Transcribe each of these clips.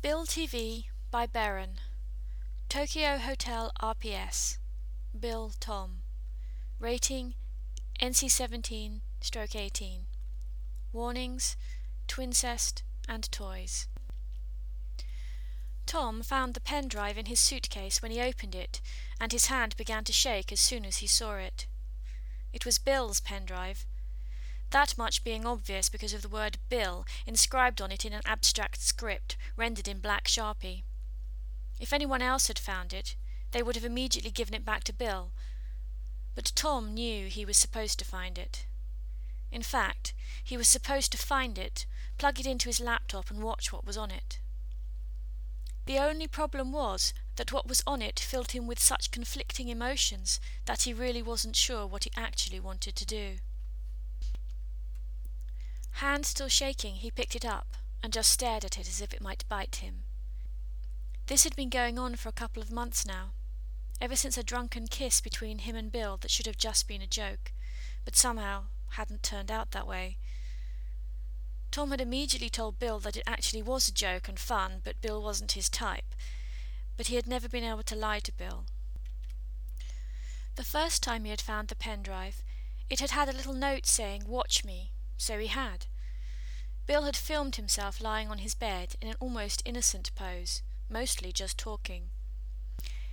Bill TV by Beren. Tokio Hotel RPS. Bill Tom. Rating NC 17 stroke 18. Warnings Twincest and Toys. Tom found the pen drive in his suitcase when he opened it, and his hand began to shake as soon as he saw it. It was Bill's pen drive, that much being obvious because of the word Bill inscribed on it in an abstract script rendered in black sharpie. If anyone else had found it, they would have immediately given it back to Bill, but Tom knew he was supposed to find it. In fact, he was supposed to find it, plug it into his laptop, and watch what was on it. The only problem was that what was on it filled him with such conflicting emotions that he really wasn't sure what he actually wanted to do. Hand still shaking, he picked it up and just stared at it as if it might bite him. This had been going on for a couple of months now, ever since a drunken kiss between him and Bill that should have just been a joke, but somehow hadn't turned out that way. Tom had immediately told Bill that it actually was a joke and fun, but Bill wasn't his type. But he had never been able to lie to Bill. The first time he had found the pen drive, it had had a little note saying, Watch me, so he had. Bill had filmed himself lying on his bed in an almost innocent pose, mostly just talking.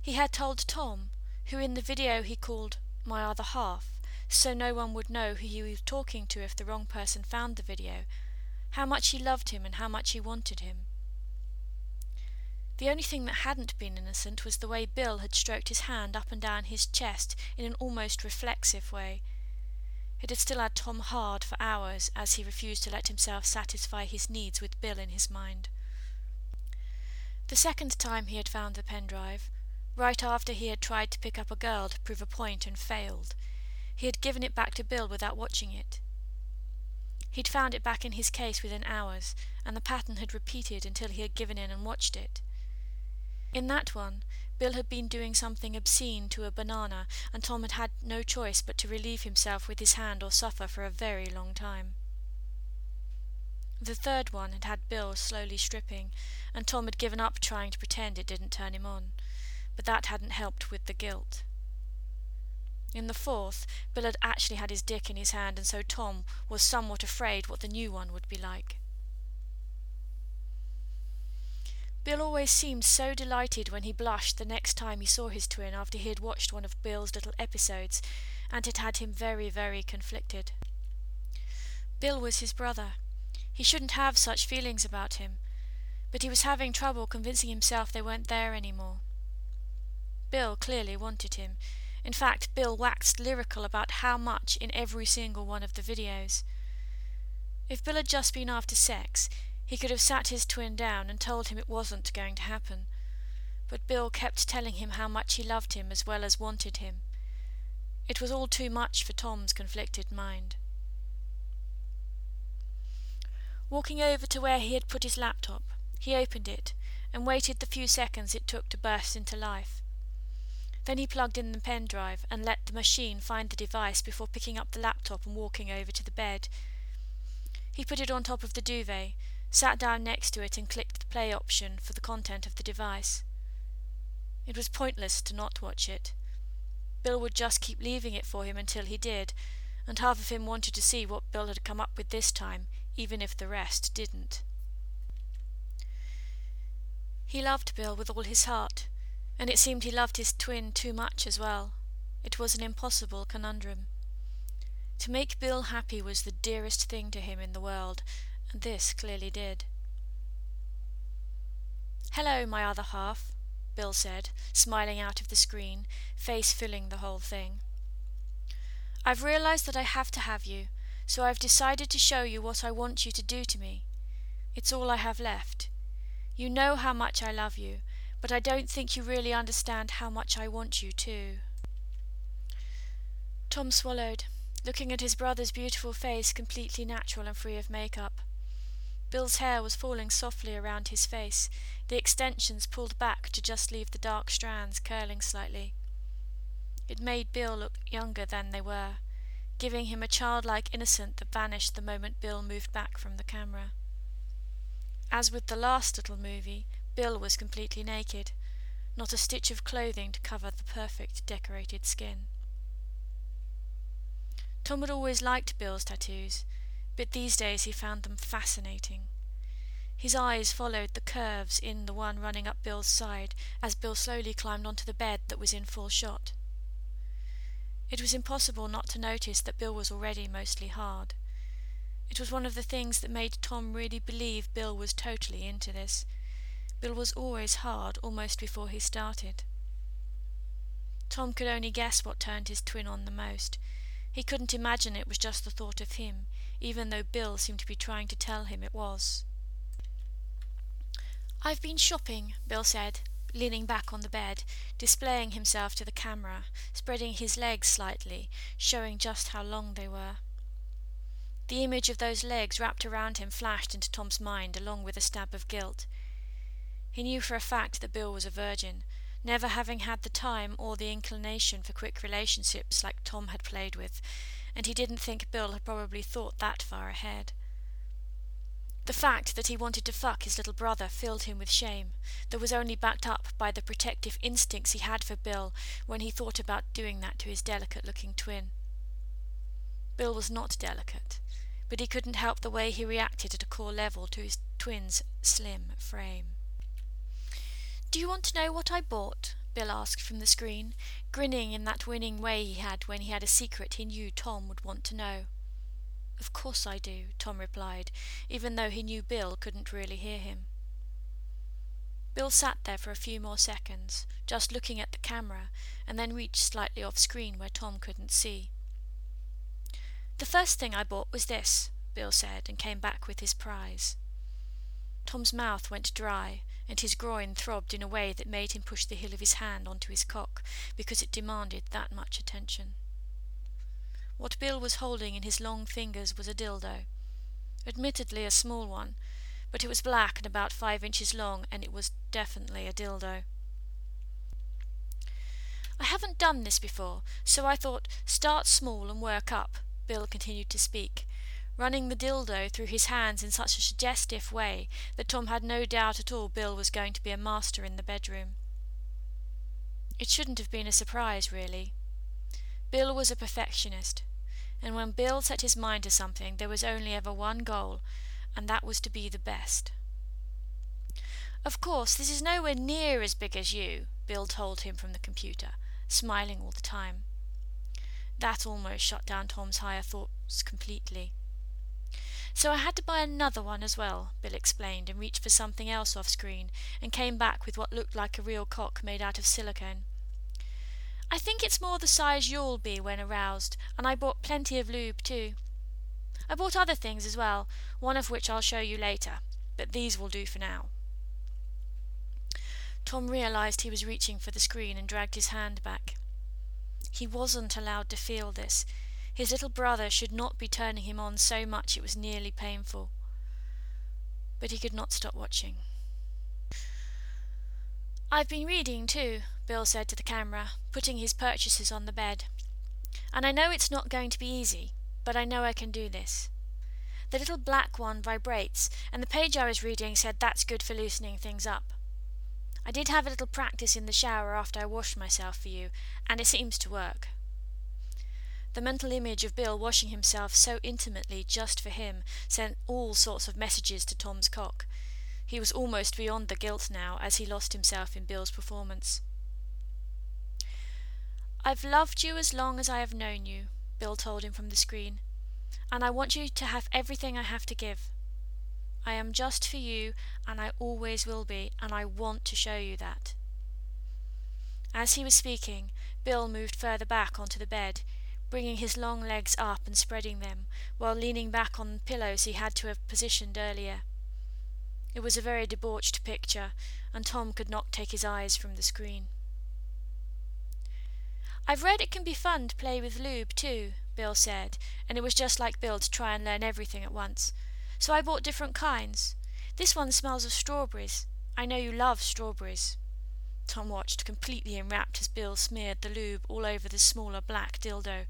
He had told Tom, who in the video he called my other half, so no one would know who he was talking to if the wrong person found the video, how much he loved him and how much he wanted him. The only thing that hadn't been innocent was the way Bill had stroked his hand up and down his chest in an almost reflexive way it had still had Tom hard for hours as he refused to let himself satisfy his needs with Bill in his mind. The second time he had found the pen drive, right after he had tried to pick up a girl to prove a point and failed, he had given it back to Bill without watching it. He'd found it back in his case within hours, and the pattern had repeated until he had given in and watched it. In that one, Bill had been doing something obscene to a banana, and Tom had had no choice but to relieve himself with his hand or suffer for a very long time. The third one had had Bill slowly stripping, and Tom had given up trying to pretend it didn't turn him on, but that hadn't helped with the guilt. In the fourth, Bill had actually had his dick in his hand, and so Tom was somewhat afraid what the new one would be like. Bill always seemed so delighted when he blushed the next time he saw his twin after he had watched one of Bill's little episodes, and it had him very, very conflicted. Bill was his brother. He shouldn't have such feelings about him, but he was having trouble convincing himself they weren't there any more. Bill clearly wanted him. In fact, Bill waxed lyrical about how much in every single one of the videos. If Bill had just been after sex, he could have sat his twin down and told him it wasn't going to happen. But Bill kept telling him how much he loved him as well as wanted him. It was all too much for Tom's conflicted mind. Walking over to where he had put his laptop, he opened it and waited the few seconds it took to burst into life. Then he plugged in the pen drive and let the machine find the device before picking up the laptop and walking over to the bed. He put it on top of the duvet sat down next to it and clicked the play option for the content of the device. It was pointless to not watch it. Bill would just keep leaving it for him until he did, and half of him wanted to see what Bill had come up with this time, even if the rest didn't. He loved Bill with all his heart, and it seemed he loved his twin too much as well. It was an impossible conundrum. To make Bill happy was the dearest thing to him in the world, this clearly did. Hello, my other half, Bill said, smiling out of the screen, face filling the whole thing. I've realized that I have to have you, so I've decided to show you what I want you to do to me. It's all I have left. You know how much I love you, but I don't think you really understand how much I want you too. Tom swallowed, looking at his brother's beautiful face completely natural and free of makeup. Bill's hair was falling softly around his face, the extensions pulled back to just leave the dark strands curling slightly. It made Bill look younger than they were, giving him a childlike innocence that vanished the moment Bill moved back from the camera. As with the last little movie, Bill was completely naked, not a stitch of clothing to cover the perfect decorated skin. Tom had always liked Bill's tattoos, but these days he found them fascinating. His eyes followed the curves in the one running up Bill's side as Bill slowly climbed onto the bed that was in full shot. It was impossible not to notice that Bill was already mostly hard. It was one of the things that made Tom really believe Bill was totally into this. Bill was always hard almost before he started. Tom could only guess what turned his twin on the most. He couldn't imagine it was just the thought of him, even though Bill seemed to be trying to tell him it was. I've been shopping, Bill said, leaning back on the bed, displaying himself to the camera, spreading his legs slightly, showing just how long they were. The image of those legs wrapped around him flashed into Tom's mind along with a stab of guilt. He knew for a fact that Bill was a virgin, never having had the time or the inclination for quick relationships like Tom had played with, and he didn't think Bill had probably thought that far ahead. The fact that he wanted to fuck his little brother filled him with shame, that was only backed up by the protective instincts he had for Bill when he thought about doing that to his delicate looking twin. Bill was not delicate, but he couldn't help the way he reacted at a core level to his twin's slim frame. Do you want to know what I bought? Bill asked from the screen, grinning in that winning way he had when he had a secret he knew Tom would want to know. Of course I do, Tom replied, even though he knew Bill couldn't really hear him. Bill sat there for a few more seconds, just looking at the camera, and then reached slightly off screen where Tom couldn't see. The first thing I bought was this, Bill said, and came back with his prize. Tom's mouth went dry, and his groin throbbed in a way that made him push the heel of his hand onto his cock, because it demanded that much attention. What Bill was holding in his long fingers was a dildo. Admittedly a small one, but it was black and about five inches long, and it was definitely a dildo. I haven't done this before, so I thought start small and work up, Bill continued to speak, running the dildo through his hands in such a suggestive way that Tom had no doubt at all Bill was going to be a master in the bedroom. It shouldn't have been a surprise, really. Bill was a perfectionist, and when Bill set his mind to something, there was only ever one goal, and that was to be the best. Of course, this is nowhere near as big as you, Bill told him from the computer, smiling all the time. That almost shut down Tom's higher thoughts completely. So I had to buy another one as well, Bill explained, and reached for something else off screen, and came back with what looked like a real cock made out of silicone. I think it's more the size you'll be when aroused, and I bought plenty of lube too. I bought other things as well, one of which I'll show you later, but these will do for now. Tom realized he was reaching for the screen and dragged his hand back. He wasn't allowed to feel this. His little brother should not be turning him on so much it was nearly painful. But he could not stop watching. I've been reading too, Bill said to the camera, putting his purchases on the bed. And I know it's not going to be easy, but I know I can do this. The little black one vibrates, and the page I was reading said that's good for loosening things up. I did have a little practice in the shower after I washed myself for you, and it seems to work. The mental image of Bill washing himself so intimately just for him sent all sorts of messages to Tom's cock. He was almost beyond the guilt now as he lost himself in Bill's performance. I've loved you as long as I have known you, Bill told him from the screen, and I want you to have everything I have to give. I am just for you, and I always will be, and I want to show you that. As he was speaking, Bill moved further back onto the bed, bringing his long legs up and spreading them, while leaning back on pillows he had to have positioned earlier. It was a very debauched picture, and Tom could not take his eyes from the screen. I've read it can be fun to play with lube too, Bill said, and it was just like Bill to try and learn everything at once. So I bought different kinds. This one smells of strawberries. I know you love strawberries. Tom watched, completely enwrapped, as Bill smeared the lube all over the smaller black dildo.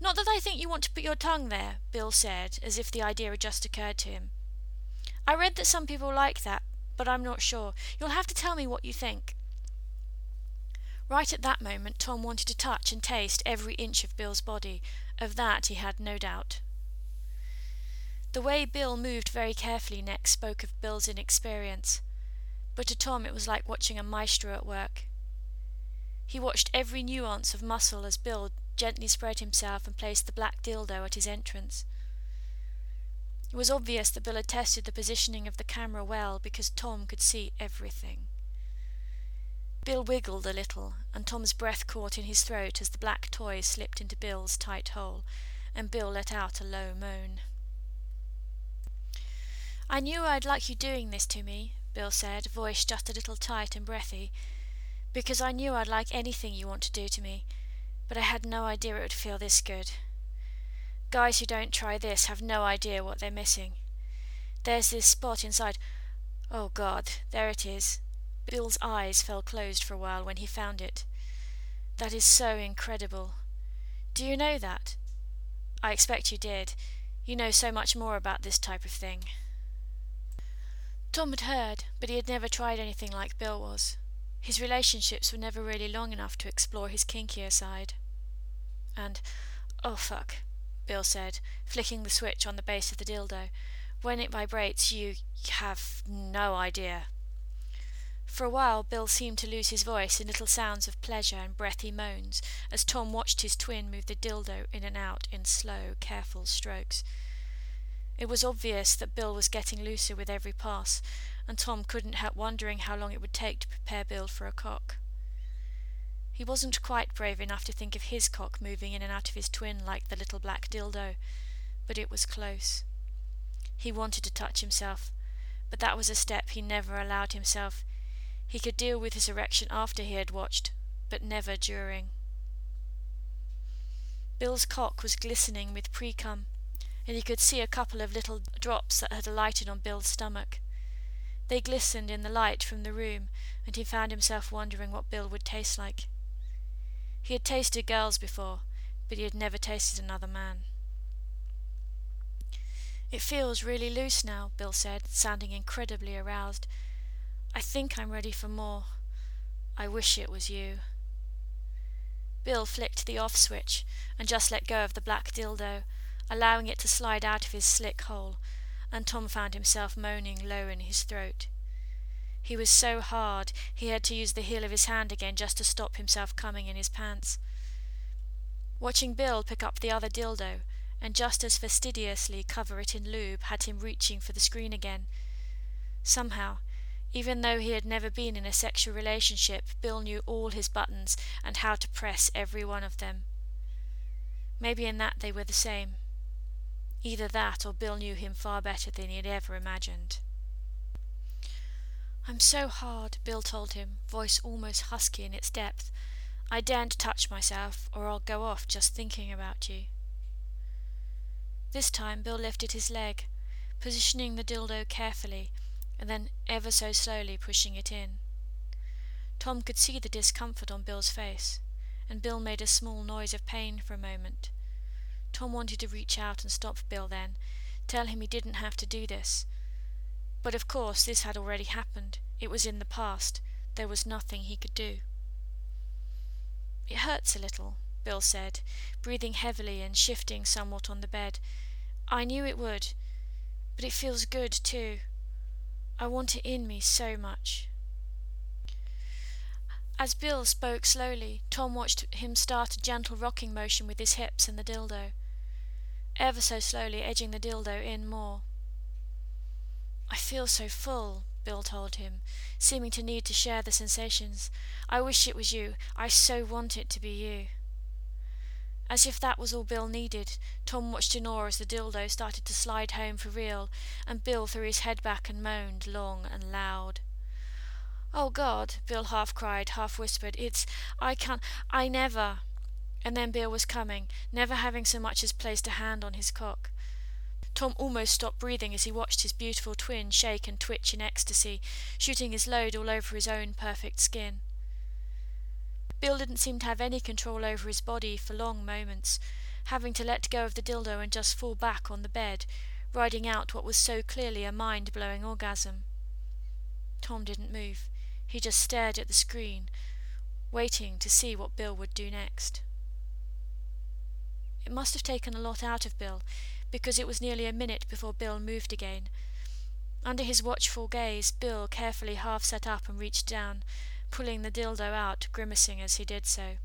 Not that I think you want to put your tongue there, Bill said, as if the idea had just occurred to him. I read that some people like that, but I'm not sure. You'll have to tell me what you think. Right at that moment, Tom wanted to touch and taste every inch of Bill's body. Of that he had no doubt. The way Bill moved very carefully next spoke of Bill's inexperience, but to Tom it was like watching a maestro at work. He watched every nuance of muscle as Bill gently spread himself and placed the black dildo at his entrance. It was obvious that Bill had tested the positioning of the camera well because Tom could see everything. Bill wiggled a little, and Tom's breath caught in his throat as the black toy slipped into Bill's tight hole, and Bill let out a low moan. I knew I'd like you doing this to me, Bill said, voice just a little tight and breathy, because I knew I'd like anything you want to do to me, but I had no idea it would feel this good. Guys who don't try this have no idea what they're missing. There's this spot inside. Oh God, there it is. Bill's eyes fell closed for a while when he found it. That is so incredible. Do you know that? I expect you did. You know so much more about this type of thing. Tom had heard, but he had never tried anything like Bill was. His relationships were never really long enough to explore his kinkier side. And, oh fuck, Bill said, flicking the switch on the base of the dildo. When it vibrates, you have no idea. For a while, Bill seemed to lose his voice in little sounds of pleasure and breathy moans as Tom watched his twin move the dildo in and out in slow, careful strokes. It was obvious that Bill was getting looser with every pass, and Tom couldn't help wondering how long it would take to prepare Bill for a cock. He wasn't quite brave enough to think of his cock moving in and out of his twin like the little black dildo, but it was close. He wanted to touch himself, but that was a step he never allowed himself. He could deal with his erection after he had watched, but never during. Bill's cock was glistening with pre-cum, and he could see a couple of little drops that had alighted on Bill's stomach. They glistened in the light from the room, and he found himself wondering what Bill would taste like. He had tasted girls before, but he had never tasted another man. It feels really loose now, Bill said, sounding incredibly aroused. I think I'm ready for more. I wish it was you. Bill flicked the off switch and just let go of the black dildo, allowing it to slide out of his slick hole, and Tom found himself moaning low in his throat. He was so hard he had to use the heel of his hand again just to stop himself coming in his pants. Watching Bill pick up the other dildo and just as fastidiously cover it in lube had him reaching for the screen again. Somehow, even though he had never been in a sexual relationship, Bill knew all his buttons and how to press every one of them. Maybe in that they were the same. Either that or Bill knew him far better than he had ever imagined. I'm so hard, Bill told him, voice almost husky in its depth. I daren't touch myself, or I'll go off just thinking about you. This time Bill lifted his leg, positioning the dildo carefully, and then ever so slowly pushing it in. Tom could see the discomfort on Bill's face, and Bill made a small noise of pain for a moment. Tom wanted to reach out and stop Bill then, tell him he didn't have to do this. But of course this had already happened. It was in the past. There was nothing he could do. It hurts a little, Bill said, breathing heavily and shifting somewhat on the bed. I knew it would, but it feels good too. I want it in me so much. As Bill spoke slowly, Tom watched him start a gentle rocking motion with his hips and the dildo ever so slowly edging the dildo in more. I feel so full, Bill told him, seeming to need to share the sensations. I wish it was you. I so want it to be you. As if that was all Bill needed, Tom watched in as the dildo started to slide home for real, and Bill threw his head back and moaned long and loud. Oh God, Bill half cried, half whispered, it's, I can't, I never. And then Bill was coming, never having so much as placed a hand on his cock. Tom almost stopped breathing as he watched his beautiful twin shake and twitch in ecstasy, shooting his load all over his own perfect skin. Bill didn't seem to have any control over his body for long moments, having to let go of the dildo and just fall back on the bed, riding out what was so clearly a mind blowing orgasm. Tom didn't move. He just stared at the screen, waiting to see what Bill would do next. It must have taken a lot out of Bill, because it was nearly a minute before Bill moved again. Under his watchful gaze, Bill carefully half sat up and reached down, pulling the dildo out, grimacing as he did so.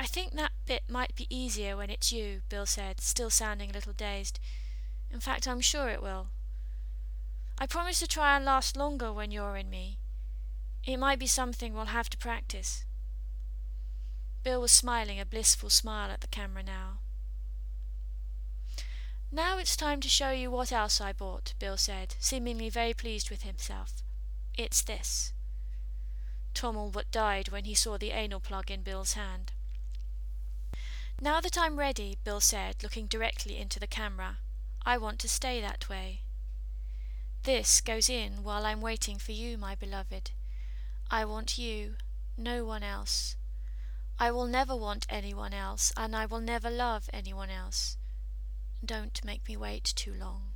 I think that bit might be easier when it's you, Bill said, still sounding a little dazed. In fact, I'm sure it will. I promise to try and last longer when you're in me. It might be something we'll have to practice. Bill was smiling a blissful smile at the camera now. Now it's time to show you what else I bought, Bill said, seemingly very pleased with himself. It's this. Tom all but died when he saw the anal plug in Bill's hand. Now that I'm ready, Bill said, looking directly into the camera, I want to stay that way. This goes in while I'm waiting for you, my beloved. I want you, no one else. I will never want anyone else, and I will never love anyone else. Don't make me wait too long.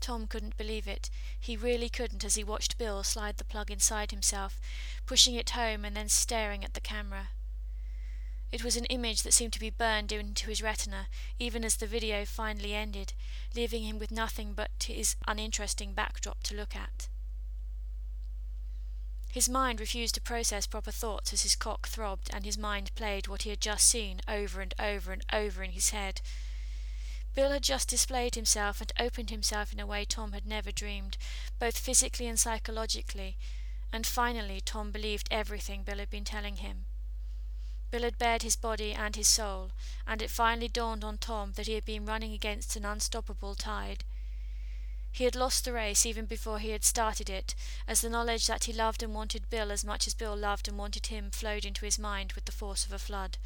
Tom couldn't believe it. He really couldn't as he watched Bill slide the plug inside himself, pushing it home and then staring at the camera. It was an image that seemed to be burned into his retina, even as the video finally ended, leaving him with nothing but his uninteresting backdrop to look at. His mind refused to process proper thoughts as his cock throbbed and his mind played what he had just seen over and over and over in his head. Bill had just displayed himself and opened himself in a way Tom had never dreamed, both physically and psychologically, and finally Tom believed everything Bill had been telling him. Bill had bared his body and his soul, and it finally dawned on Tom that he had been running against an unstoppable tide. He had lost the race even before he had started it, as the knowledge that he loved and wanted Bill as much as Bill loved and wanted him flowed into his mind with the force of a flood.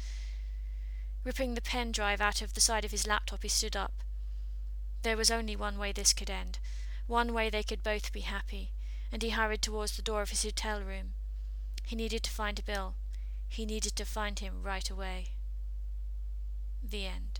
Ripping the pen drive out of the side of his laptop, he stood up. There was only one way this could end, one way they could both be happy, and he hurried towards the door of his hotel room. He needed to find Bill. He needed to find him right away. The end.